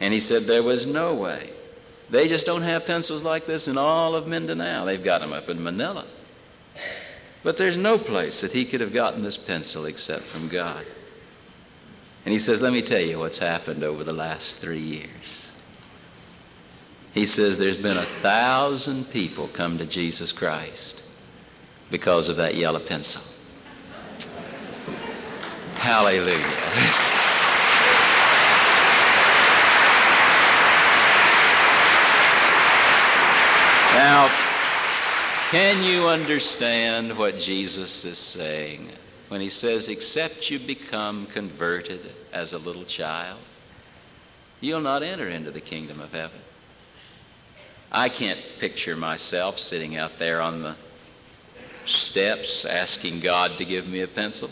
And he said there was no way. They just don't have pencils like this in all of Mindanao. They've got them up in Manila. But there's no place that he could have gotten this pencil except from God. And he says, Let me tell you what's happened over the last three years. He says there's been a thousand people come to Jesus Christ because of that yellow pencil. Hallelujah. Now, can you understand what Jesus is saying when he says, Except you become converted as a little child, you'll not enter into the kingdom of heaven? I can't picture myself sitting out there on the steps asking God to give me a pencil.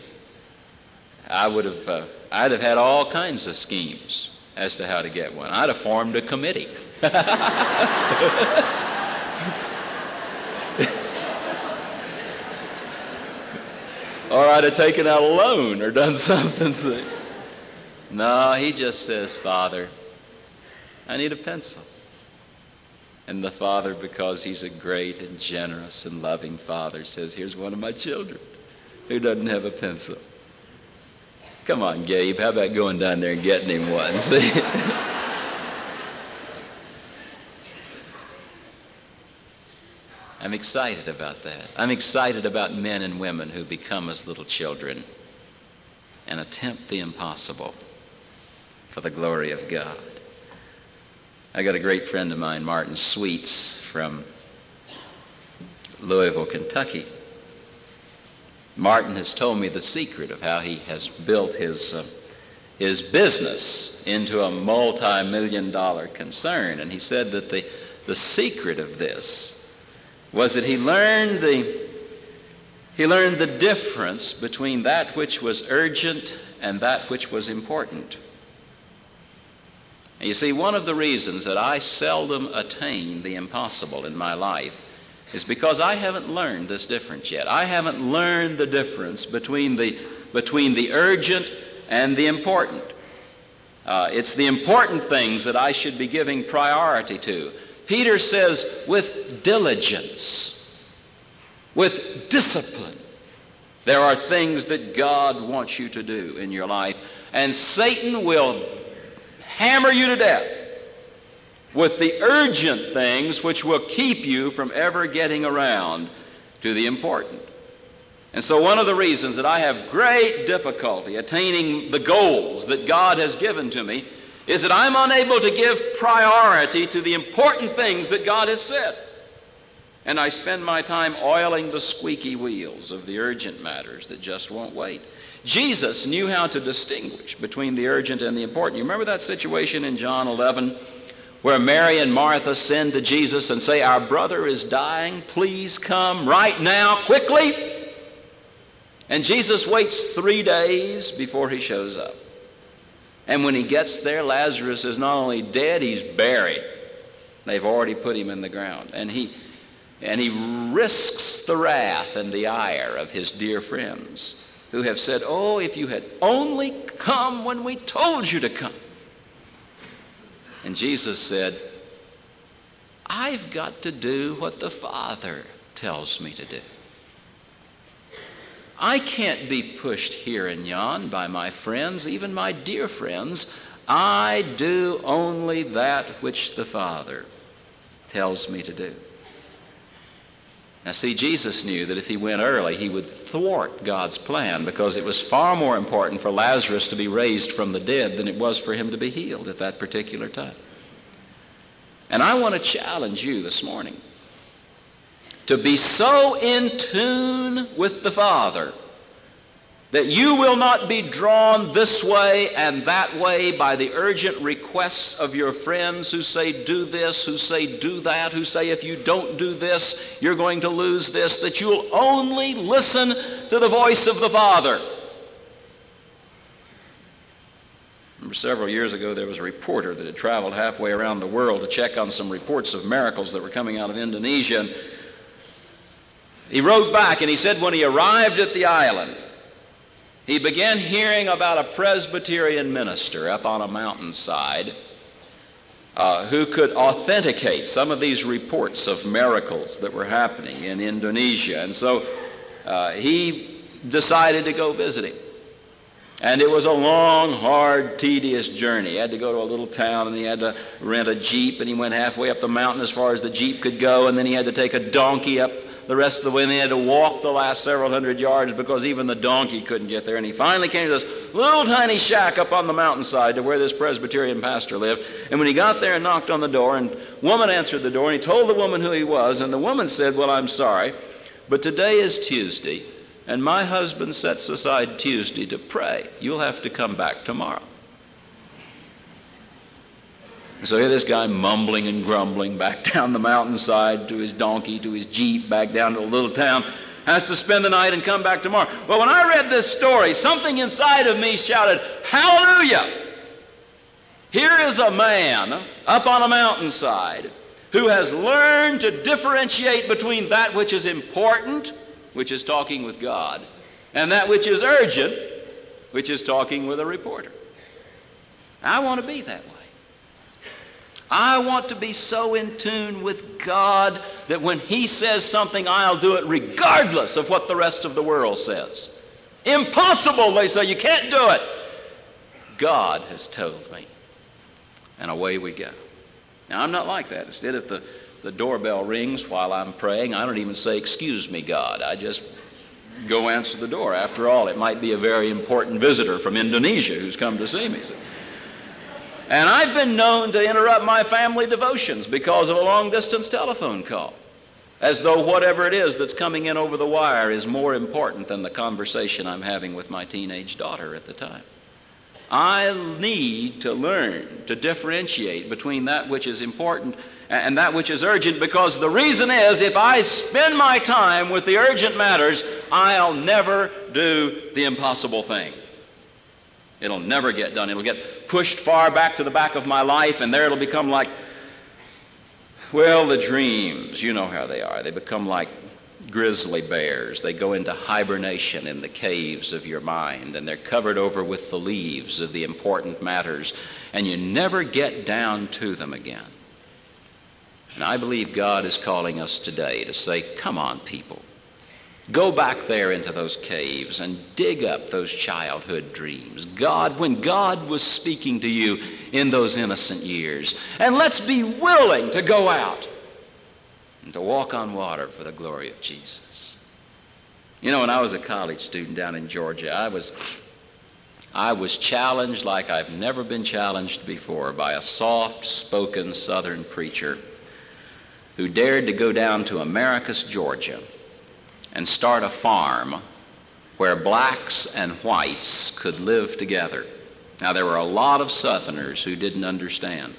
I would have, uh, I'd have had all kinds of schemes as to how to get one. I'd have formed a committee. or I'd have taken out a loan or done something. No, he just says, Father, I need a pencil. And the father, because he's a great and generous and loving father, says, Here's one of my children who doesn't have a pencil. Come on, Gabe, how about going down there and getting him one? See? I'm excited about that. I'm excited about men and women who become as little children and attempt the impossible for the glory of God. I got a great friend of mine, Martin Sweets, from Louisville, Kentucky. Martin has told me the secret of how he has built his, uh, his business into a multi million dollar concern. And he said that the, the secret of this was that he learned the he learned the difference between that which was urgent and that which was important. You see, one of the reasons that I seldom attain the impossible in my life is because I haven't learned this difference yet. I haven't learned the difference between the, between the urgent and the important. Uh, it's the important things that I should be giving priority to. Peter says, with diligence, with discipline. There are things that God wants you to do in your life, and Satan will hammer you to death with the urgent things which will keep you from ever getting around to the important. And so, one of the reasons that I have great difficulty attaining the goals that God has given to me is that I'm unable to give priority to the important things that God has said. And I spend my time oiling the squeaky wheels of the urgent matters that just won't wait. Jesus knew how to distinguish between the urgent and the important. You remember that situation in John 11 where Mary and Martha send to Jesus and say, Our brother is dying. Please come right now, quickly. And Jesus waits three days before he shows up. And when he gets there, Lazarus is not only dead, he's buried. They've already put him in the ground. And he, and he risks the wrath and the ire of his dear friends who have said, Oh, if you had only come when we told you to come. And Jesus said, I've got to do what the Father tells me to do. I can't be pushed here and yon by my friends, even my dear friends. I do only that which the Father tells me to do. Now, see, Jesus knew that if he went early, he would thwart God's plan because it was far more important for Lazarus to be raised from the dead than it was for him to be healed at that particular time. And I want to challenge you this morning to be so in tune with the Father that you will not be drawn this way and that way by the urgent requests of your friends who say, do this, who say, do that, who say, if you don't do this, you're going to lose this, that you'll only listen to the voice of the Father. Remember several years ago there was a reporter that had traveled halfway around the world to check on some reports of miracles that were coming out of Indonesia. And he wrote back and he said when he arrived at the island, he began hearing about a Presbyterian minister up on a mountainside uh, who could authenticate some of these reports of miracles that were happening in Indonesia. And so uh, he decided to go visit him. And it was a long, hard, tedious journey. He had to go to a little town and he had to rent a Jeep and he went halfway up the mountain as far as the Jeep could go and then he had to take a donkey up the rest of the way he had to walk the last several hundred yards because even the donkey couldn't get there. And he finally came to this little tiny shack up on the mountainside to where this Presbyterian pastor lived. And when he got there and knocked on the door and woman answered the door and he told the woman who he was and the woman said, well, I'm sorry, but today is Tuesday and my husband sets aside Tuesday to pray. You'll have to come back tomorrow. So here this guy mumbling and grumbling back down the mountainside to his donkey, to his jeep, back down to a little town, has to spend the night and come back tomorrow. Well, when I read this story, something inside of me shouted, Hallelujah! Here is a man up on a mountainside who has learned to differentiate between that which is important which is talking with God, and that which is urgent, which is talking with a reporter. I want to be that way. I want to be so in tune with God that when He says something, I'll do it regardless of what the rest of the world says. Impossible, they say. You can't do it. God has told me. And away we go. Now, I'm not like that. Instead, if the the doorbell rings while I'm praying, I don't even say, Excuse me, God. I just go answer the door. After all, it might be a very important visitor from Indonesia who's come to see me. And I've been known to interrupt my family devotions because of a long distance telephone call, as though whatever it is that's coming in over the wire is more important than the conversation I'm having with my teenage daughter at the time. I need to learn to differentiate between that which is important and that which is urgent because the reason is if I spend my time with the urgent matters, I'll never do the impossible thing. It'll never get done. It'll get pushed far back to the back of my life, and there it'll become like, well, the dreams. You know how they are. They become like grizzly bears. They go into hibernation in the caves of your mind, and they're covered over with the leaves of the important matters, and you never get down to them again. And I believe God is calling us today to say, come on, people. Go back there into those caves and dig up those childhood dreams. God, when God was speaking to you in those innocent years. And let's be willing to go out and to walk on water for the glory of Jesus. You know, when I was a college student down in Georgia, I was I was challenged like I've never been challenged before by a soft spoken southern preacher who dared to go down to Americus, Georgia, and start a farm where blacks and whites could live together. Now, there were a lot of Southerners who didn't understand.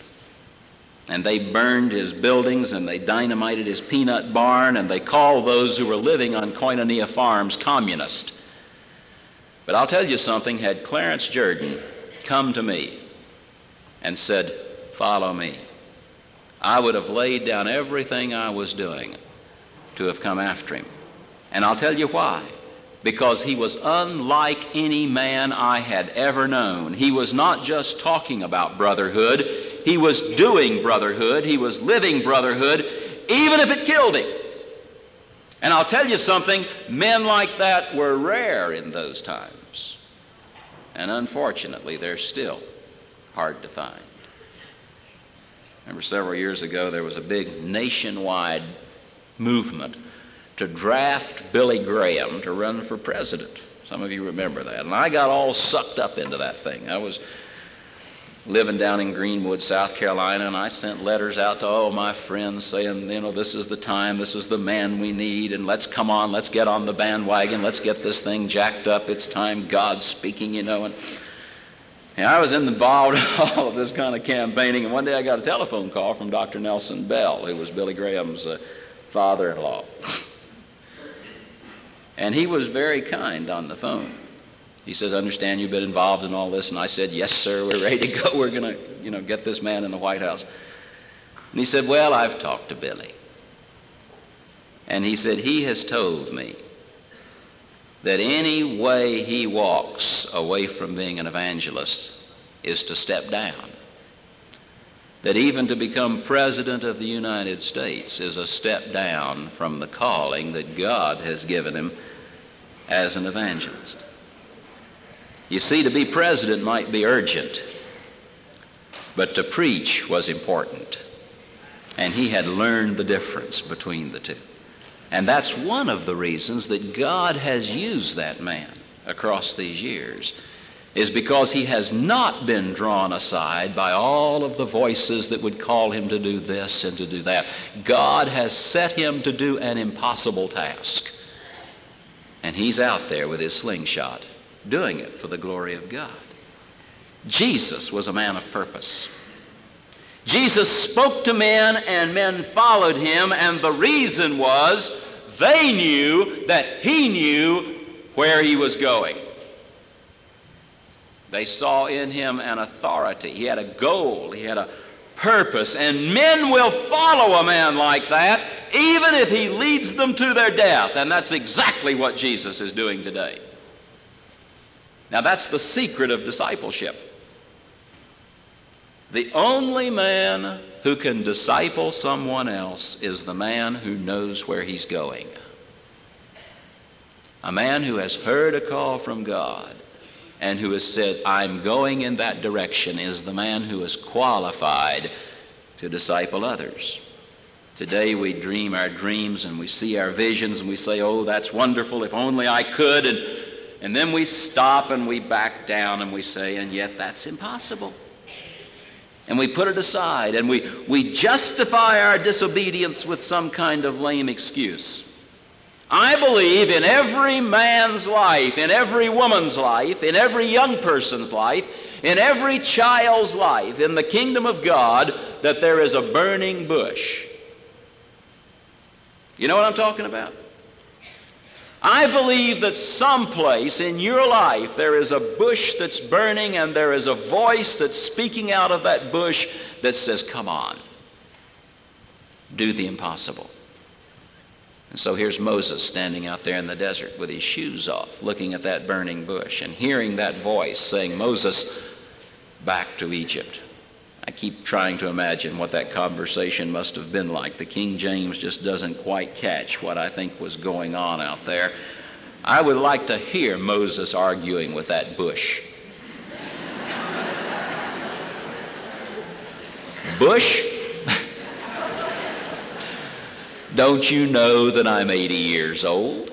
And they burned his buildings and they dynamited his peanut barn and they called those who were living on Koinonia farms communist. But I'll tell you something, had Clarence Jordan come to me and said, Follow me, I would have laid down everything I was doing to have come after him. And I'll tell you why. Because he was unlike any man I had ever known. He was not just talking about brotherhood, he was doing brotherhood, he was living brotherhood, even if it killed him. And I'll tell you something, men like that were rare in those times. And unfortunately, they're still hard to find. Remember several years ago there was a big nationwide movement to draft Billy Graham to run for president. Some of you remember that. And I got all sucked up into that thing. I was living down in Greenwood, South Carolina, and I sent letters out to all my friends saying, you know, this is the time, this is the man we need, and let's come on, let's get on the bandwagon, let's get this thing jacked up. It's time God's speaking, you know. And and I was involved in all of this kind of campaigning, and one day I got a telephone call from Dr. Nelson Bell, who was Billy Graham's uh, father-in-law. And he was very kind on the phone. He says, I understand you've been involved in all this. And I said, yes, sir, we're ready to go. We're going to, you know, get this man in the White House. And he said, well, I've talked to Billy. And he said, he has told me that any way he walks away from being an evangelist is to step down. That even to become President of the United States is a step down from the calling that God has given him as an evangelist. You see, to be president might be urgent, but to preach was important. And he had learned the difference between the two. And that's one of the reasons that God has used that man across these years is because he has not been drawn aside by all of the voices that would call him to do this and to do that. God has set him to do an impossible task. And he's out there with his slingshot doing it for the glory of God. Jesus was a man of purpose. Jesus spoke to men and men followed him, and the reason was they knew that he knew where he was going. They saw in him an authority. He had a goal. He had a purpose. And men will follow a man like that even if he leads them to their death. And that's exactly what Jesus is doing today. Now, that's the secret of discipleship. The only man who can disciple someone else is the man who knows where he's going. A man who has heard a call from God and who has said, I'm going in that direction, is the man who is qualified to disciple others. Today we dream our dreams and we see our visions and we say, oh, that's wonderful, if only I could. And, and then we stop and we back down and we say, and yet that's impossible. And we put it aside and we, we justify our disobedience with some kind of lame excuse. I believe in every man's life, in every woman's life, in every young person's life, in every child's life, in the kingdom of God, that there is a burning bush. You know what I'm talking about? I believe that someplace in your life there is a bush that's burning and there is a voice that's speaking out of that bush that says, Come on, do the impossible. And so here's Moses standing out there in the desert with his shoes off, looking at that burning bush and hearing that voice saying, Moses, back to Egypt. I keep trying to imagine what that conversation must have been like. The King James just doesn't quite catch what I think was going on out there. I would like to hear Moses arguing with that bush. bush? Don't you know that I'm 80 years old?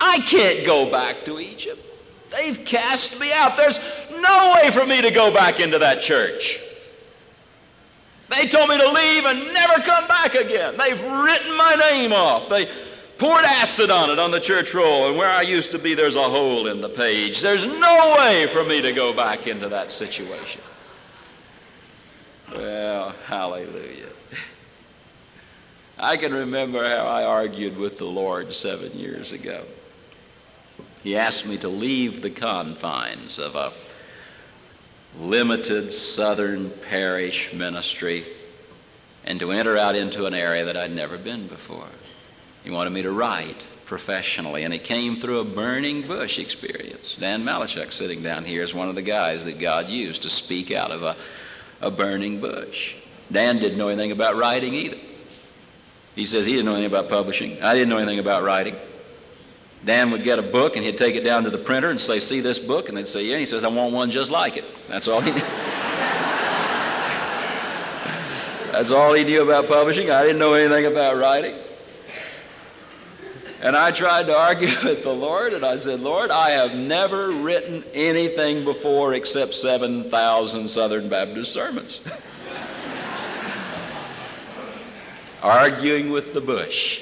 I can't go back to Egypt. They've cast me out. There's no way for me to go back into that church. They told me to leave and never come back again. They've written my name off. They poured acid on it on the church roll, and where I used to be, there's a hole in the page. There's no way for me to go back into that situation. Well, hallelujah. I can remember how I argued with the Lord seven years ago. He asked me to leave the confines of a limited southern parish ministry and to enter out into an area that I'd never been before. He wanted me to write professionally, and it came through a burning bush experience. Dan Malachuk, sitting down here, is one of the guys that God used to speak out of a, a burning bush. Dan didn't know anything about writing either. He says he didn't know anything about publishing. I didn't know anything about writing. Dan would get a book and he'd take it down to the printer and say, See this book? And they'd say, Yeah. And he says, I want one just like it. That's all he knew. That's all he knew about publishing. I didn't know anything about writing. And I tried to argue with the Lord, and I said, Lord, I have never written anything before except 7,000 Southern Baptist sermons. arguing with the bush.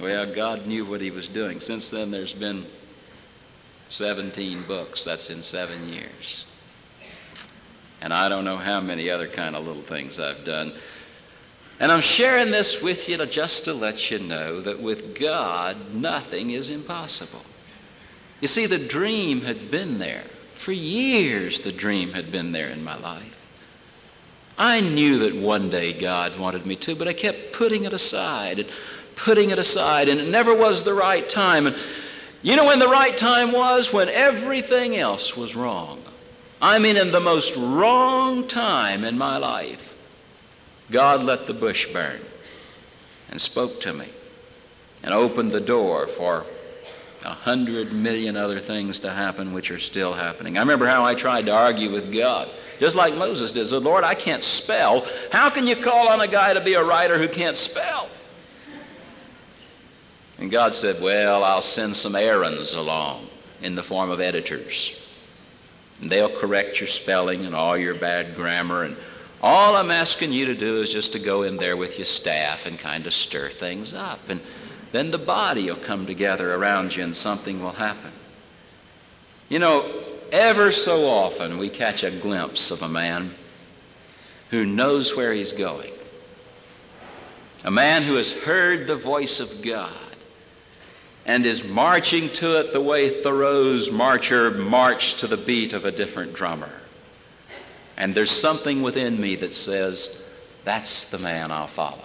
Well, God knew what he was doing. Since then, there's been 17 books. That's in seven years. And I don't know how many other kind of little things I've done. And I'm sharing this with you to, just to let you know that with God, nothing is impossible. You see, the dream had been there. For years, the dream had been there in my life. I knew that one day God wanted me to, but I kept putting it aside and putting it aside, and it never was the right time. And you know when the right time was? When everything else was wrong. I mean, in the most wrong time in my life, God let the bush burn and spoke to me and opened the door for a hundred million other things to happen which are still happening. I remember how I tried to argue with God, just like Moses did. Said, Lord, I can't spell. How can you call on a guy to be a writer who can't spell? And God said, Well, I'll send some errands along in the form of editors. And they'll correct your spelling and all your bad grammar. And all I'm asking you to do is just to go in there with your staff and kind of stir things up. And then the body will come together around you and something will happen. You know, ever so often we catch a glimpse of a man who knows where he's going. A man who has heard the voice of God and is marching to it the way Thoreau's marcher marched to the beat of a different drummer. And there's something within me that says, that's the man I'll follow.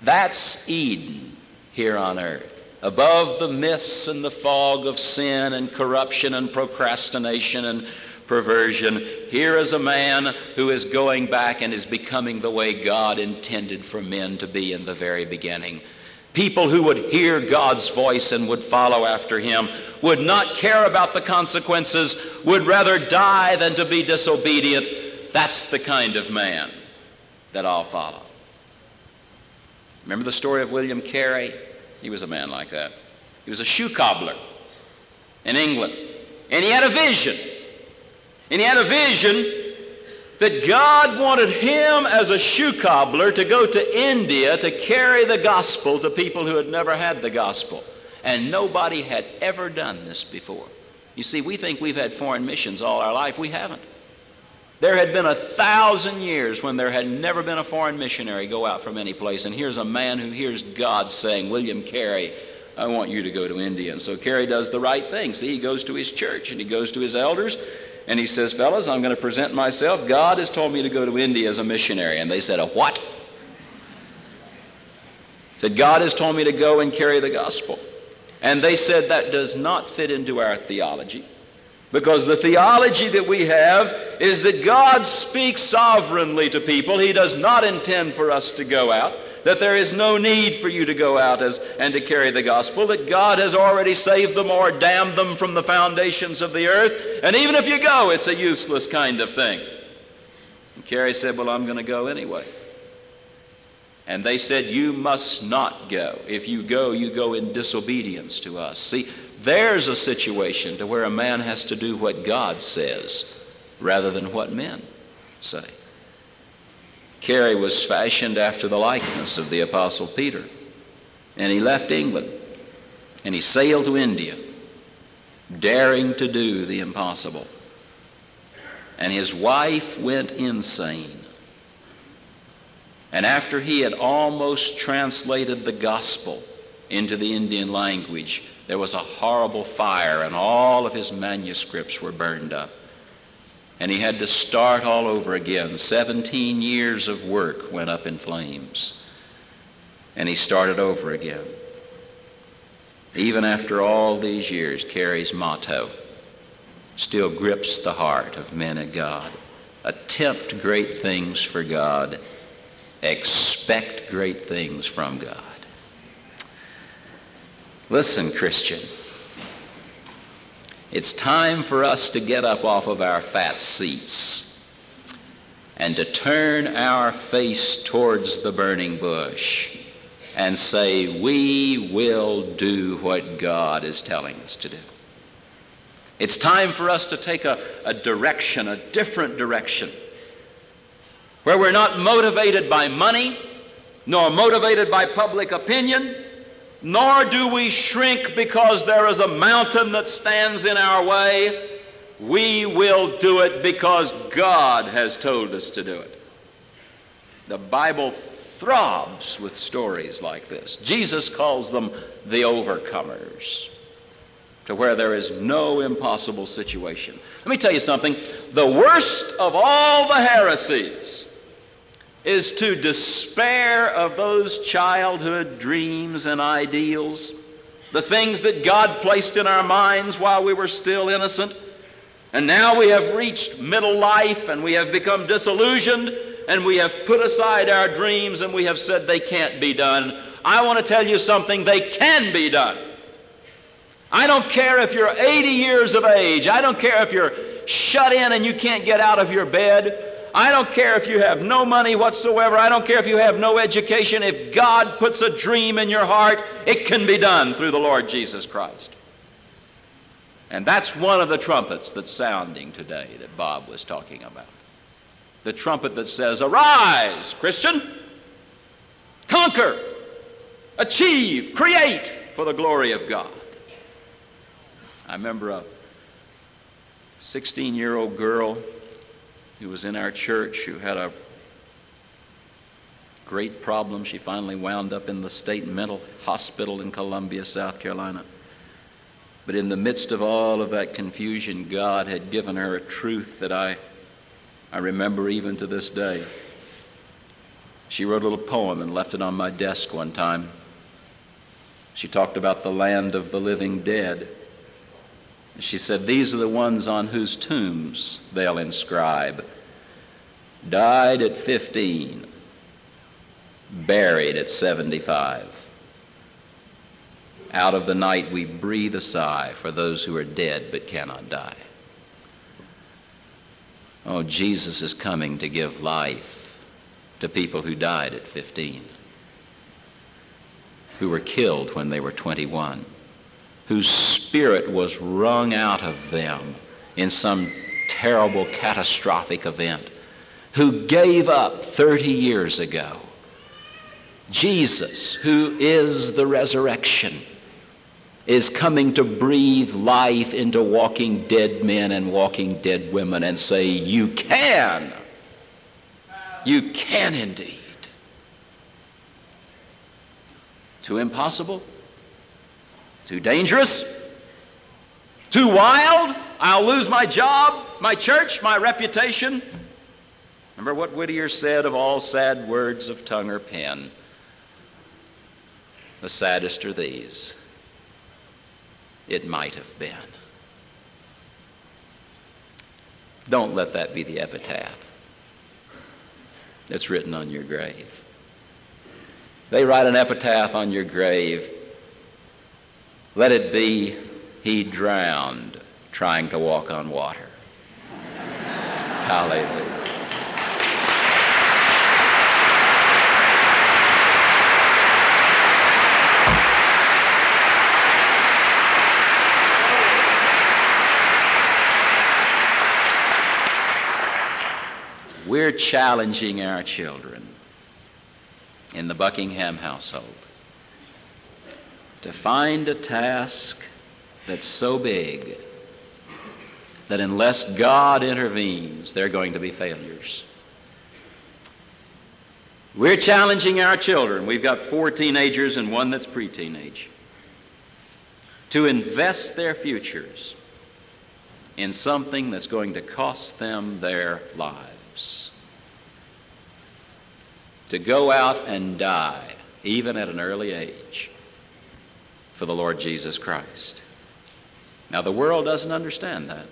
That's Eden here on earth. Above the mists and the fog of sin and corruption and procrastination and perversion, here is a man who is going back and is becoming the way God intended for men to be in the very beginning. People who would hear God's voice and would follow after him would not care about the consequences, would rather die than to be disobedient. That's the kind of man that I'll follow. Remember the story of William Carey? He was a man like that. He was a shoe cobbler in England. And he had a vision. And he had a vision that God wanted him as a shoe cobbler to go to India to carry the gospel to people who had never had the gospel. And nobody had ever done this before. You see, we think we've had foreign missions all our life. We haven't. There had been a thousand years when there had never been a foreign missionary go out from any place. And here's a man who hears God saying, William Carey, I want you to go to India. And so Carey does the right thing. See, he goes to his church and he goes to his elders and he says, Fellas, I'm going to present myself. God has told me to go to India as a missionary. And they said, A what? Said, God has told me to go and carry the gospel. And they said, That does not fit into our theology. Because the theology that we have is that God speaks sovereignly to people. He does not intend for us to go out. That there is no need for you to go out as, and to carry the gospel. That God has already saved them or damned them from the foundations of the earth. And even if you go, it's a useless kind of thing. And Carey said, Well, I'm going to go anyway. And they said, You must not go. If you go, you go in disobedience to us. See, there's a situation to where a man has to do what God says rather than what men say. Carey was fashioned after the likeness of the Apostle Peter. And he left England and he sailed to India, daring to do the impossible. And his wife went insane. And after he had almost translated the gospel into the Indian language, there was a horrible fire and all of his manuscripts were burned up. And he had to start all over again. 17 years of work went up in flames. And he started over again. Even after all these years, Carey's motto still grips the heart of men of God. Attempt great things for God. Expect great things from God. Listen, Christian. It's time for us to get up off of our fat seats and to turn our face towards the burning bush and say, We will do what God is telling us to do. It's time for us to take a, a direction, a different direction, where we're not motivated by money, nor motivated by public opinion, nor do we shrink because there is a mountain that stands in our way. We will do it because God has told us to do it. The Bible throbs with stories like this. Jesus calls them the overcomers, to where there is no impossible situation. Let me tell you something. The worst of all the heresies is to despair of those childhood dreams and ideals, the things that God placed in our minds while we were still innocent, And now we have reached middle life and we have become disillusioned and we have put aside our dreams and we have said they can't be done. I want to tell you something, they can be done. I don't care if you're 80 years of age. I don't care if you're shut in and you can't get out of your bed. I don't care if you have no money whatsoever. I don't care if you have no education. If God puts a dream in your heart, it can be done through the Lord Jesus Christ. And that's one of the trumpets that's sounding today that Bob was talking about. The trumpet that says, Arise, Christian! Conquer! Achieve! Create for the glory of God. I remember a 16 year old girl who was in our church who had a great problem. She finally wound up in the state mental hospital in Columbia, South Carolina. But in the midst of all of that confusion, God had given her a truth that I, I remember even to this day. She wrote a little poem and left it on my desk one time. She talked about the land of the living dead. She said, These are the ones on whose tombs they'll inscribe. Died at 15, buried at 75. Out of the night we breathe a sigh for those who are dead but cannot die. Oh, Jesus is coming to give life to people who died at 15, who were killed when they were 21 whose spirit was wrung out of them in some terrible catastrophic event, who gave up 30 years ago. Jesus, who is the resurrection, is coming to breathe life into walking dead men and walking dead women and say, You can. You can indeed. Too impossible? Too dangerous? Too wild? I'll lose my job, my church, my reputation. Remember what Whittier said of all sad words of tongue or pen? The saddest are these. It might have been. Don't let that be the epitaph that's written on your grave. They write an epitaph on your grave let it be, he drowned trying to walk on water. Hallelujah. We're challenging our children in the Buckingham household to find a task that's so big that unless God intervenes, they're going to be failures. We're challenging our children. We've got four teenagers and one that's pre-teenage to invest their futures in something that's going to cost them their lives. To go out and die, even at an early age for the Lord Jesus Christ. Now, the world doesn't understand that.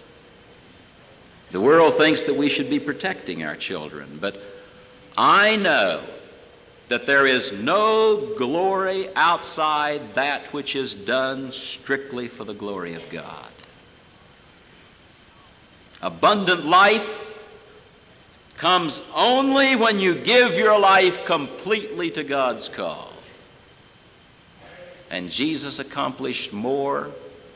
The world thinks that we should be protecting our children, but I know that there is no glory outside that which is done strictly for the glory of God. Abundant life comes only when you give your life completely to God's cause. And Jesus accomplished more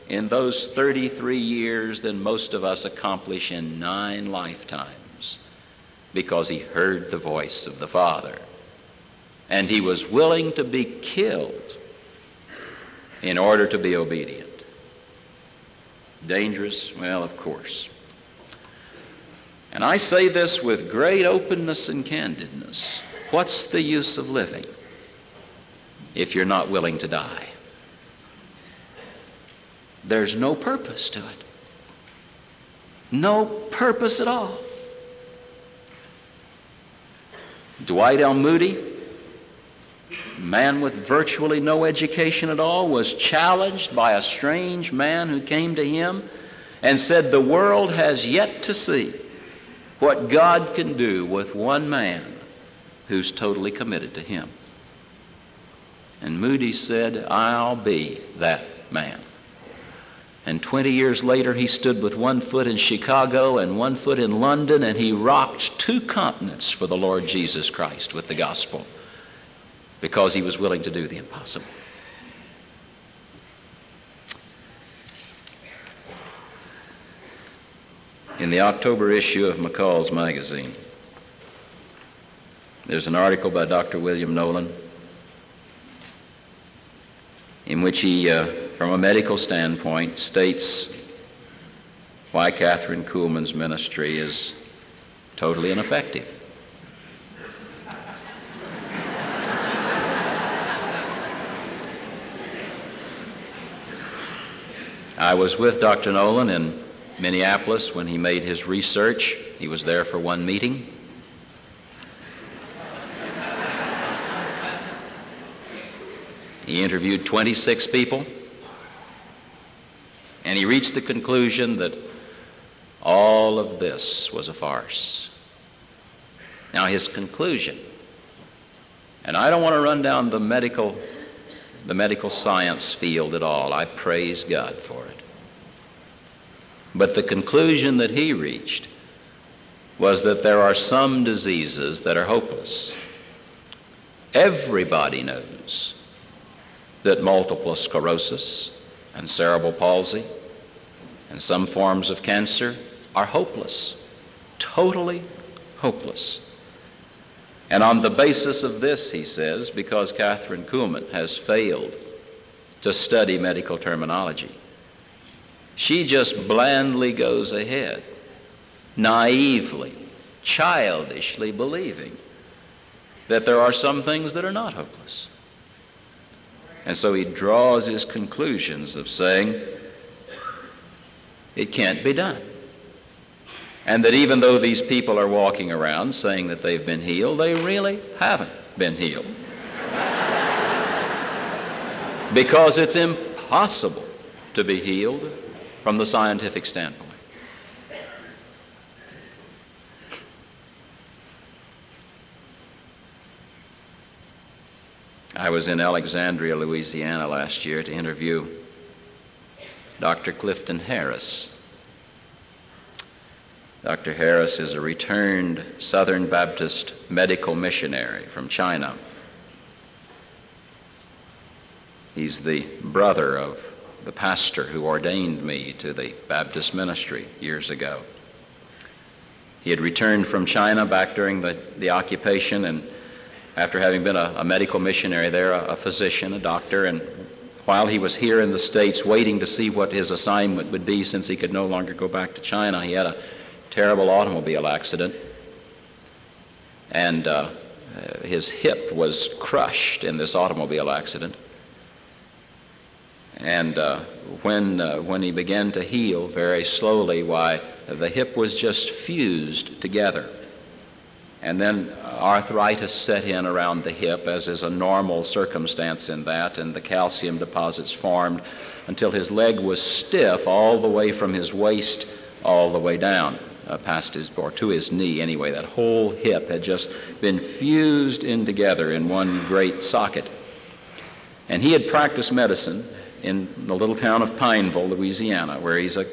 in those 33 years than most of us accomplish in nine lifetimes because he heard the voice of the Father. And he was willing to be killed in order to be obedient. Dangerous? Well, of course. And I say this with great openness and candidness. What's the use of living? if you're not willing to die. There's no purpose to it. No purpose at all. Dwight L. Moody, man with virtually no education at all, was challenged by a strange man who came to him and said, The world has yet to see what God can do with one man who's totally committed to Him. And Moody said, I'll be that man. And 20 years later, he stood with one foot in Chicago and one foot in London, and he rocked two continents for the Lord Jesus Christ with the gospel because he was willing to do the impossible. In the October issue of McCall's magazine, there's an article by Dr. William Nolan in which he, uh, from a medical standpoint, states why Kathryn Kuhlman's ministry is totally ineffective. I was with Dr. Nolan in Minneapolis when he made his research. He was there for one meeting. He interviewed 26 people, and he reached the conclusion that all of this was a farce. Now, his conclusion, and I don't want to run down the medical, the medical science field at all. I praise God for it. But the conclusion that he reached was that there are some diseases that are hopeless. Everybody knows that multiple sclerosis and cerebral palsy and some forms of cancer are hopeless, totally hopeless. And on the basis of this, he says, because Kathryn Kuhlman has failed to study medical terminology, she just blandly goes ahead, naively, childishly believing that there are some things that are not hopeless. And so he draws his conclusions of saying it can't be done. And that even though these people are walking around saying that they've been healed, they really haven't been healed. because it's impossible to be healed from the scientific standpoint. I was in Alexandria, Louisiana last year to interview Dr. Clifton Harris. Dr. Harris is a returned Southern Baptist medical missionary from China. He's the brother of the pastor who ordained me to the Baptist ministry years ago. He had returned from China back during the, the occupation and after having been a, a medical missionary there, a, a physician, a doctor, and while he was here in the States waiting to see what his assignment would be since he could no longer go back to China, he had a terrible automobile accident. And uh, his hip was crushed in this automobile accident. And uh, when, uh, when he began to heal very slowly, why, the hip was just fused together. And then arthritis set in around the hip, as is a normal circumstance in that, and the calcium deposits formed until his leg was stiff all the way from his waist all the way down, uh, past his, or to his knee anyway. That whole hip had just been fused in together in one great socket. And he had practiced medicine in the little town of Pineville, Louisiana, where he's a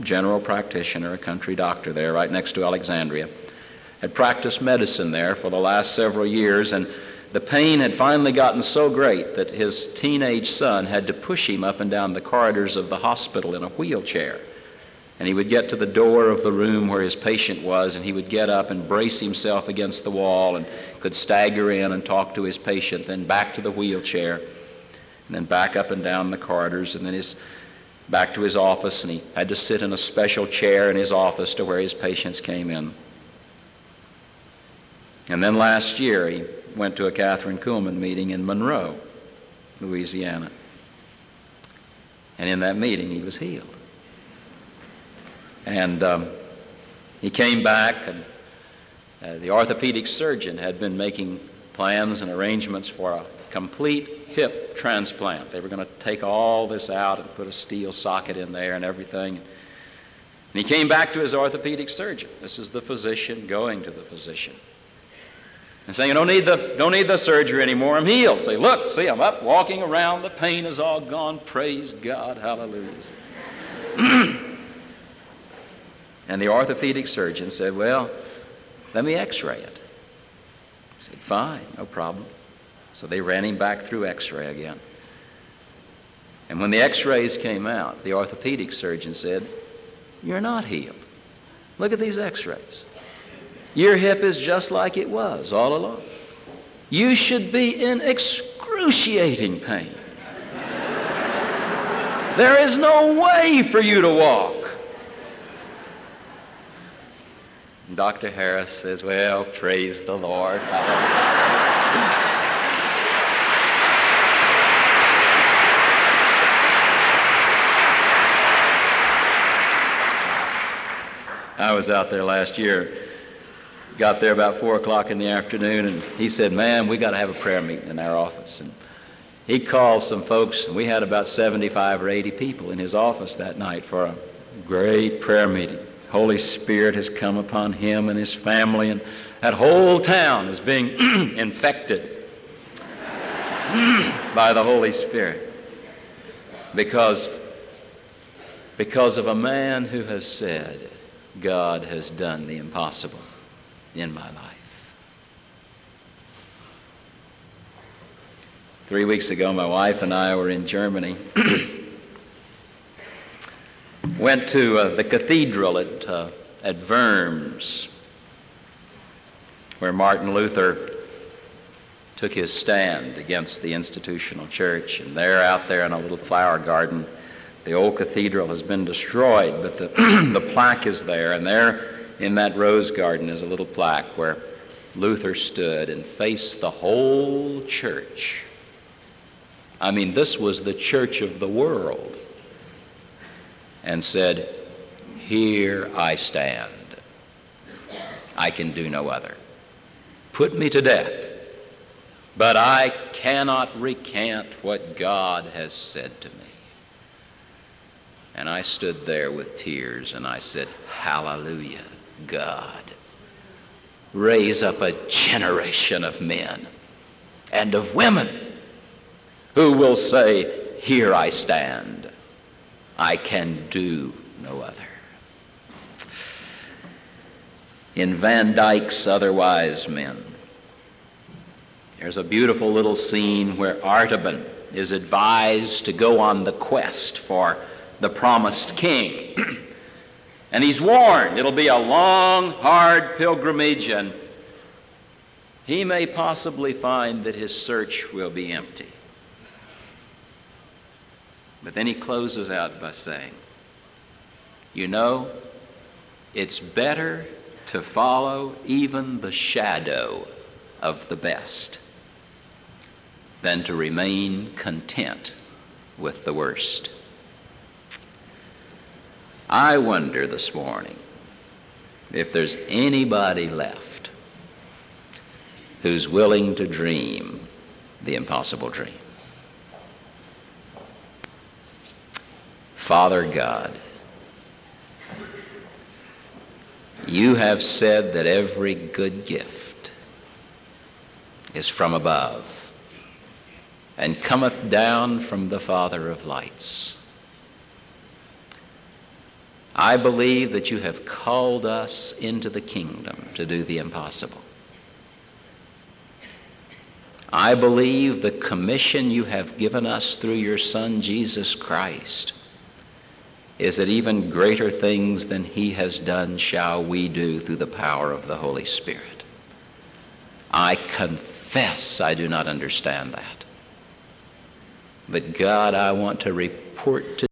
general practitioner, a country doctor there, right next to Alexandria had practiced medicine there for the last several years, and the pain had finally gotten so great that his teenage son had to push him up and down the corridors of the hospital in a wheelchair. And he would get to the door of the room where his patient was, and he would get up and brace himself against the wall and could stagger in and talk to his patient, then back to the wheelchair, and then back up and down the corridors, and then his back to his office, and he had to sit in a special chair in his office to where his patients came in. And then last year, he went to a Kathryn Kuhlman meeting in Monroe, Louisiana. And in that meeting, he was healed. And um, he came back, and uh, the orthopedic surgeon had been making plans and arrangements for a complete hip transplant. They were going to take all this out and put a steel socket in there and everything. And he came back to his orthopedic surgeon. This is the physician going to the physician. And saying, you don't need the, don't need the surgery anymore. I'm healed. Say, look, see, I'm up, walking around. The pain is all gone. Praise God. Hallelujah. and the orthopedic surgeon said, well, let me x-ray it. He said, fine, no problem. So they ran him back through x-ray again. And when the x-rays came out, the orthopedic surgeon said, you're not healed. Look at these x-rays. Your hip is just like it was all along. You should be in excruciating pain. There is no way for you to walk. And Dr. Harris says, Well, praise the Lord. I was out there last year. Got there about four o'clock in the afternoon, and he said, "Man, we got to have a prayer meeting in our office." And he called some folks, and we had about 75 or 80 people in his office that night for a great prayer meeting. Holy Spirit has come upon him and his family, and that whole town is being infected by the Holy Spirit because because of a man who has said, God has done the impossible in my life. Three weeks ago, my wife and I were in Germany. Went to uh, the cathedral at, uh, at Worms, where Martin Luther took his stand against the institutional church. And there, out there in a little flower garden, the old cathedral has been destroyed, but the, the plaque is there, and there in that rose garden is a little plaque where Luther stood and faced the whole church. I mean, this was the church of the world, and said, Here I stand. I can do no other. Put me to death, but I cannot recant what God has said to me. And I stood there with tears and I said, Hallelujah, God. Raise up a generation of men and of women who will say, Here I stand. I can do no other. In Van Dyke's Otherwise Men, there's a beautiful little scene where Artaban is advised to go on the quest for the promised king. and he's warned it'll be a long, hard pilgrimage, and he may possibly find that his search will be empty. But then he closes out by saying, You know, it's better to follow even the shadow of the best than to remain content with the worst. I wonder this morning if there's anybody left who's willing to dream the impossible dream. Father God, you have said that every good gift is from above and cometh down from the Father of lights. I believe that you have called us into the kingdom to do the impossible. I believe the commission you have given us through your Son, Jesus Christ, is that even greater things than he has done shall we do through the power of the Holy Spirit. I confess I do not understand that. But God, I want to report to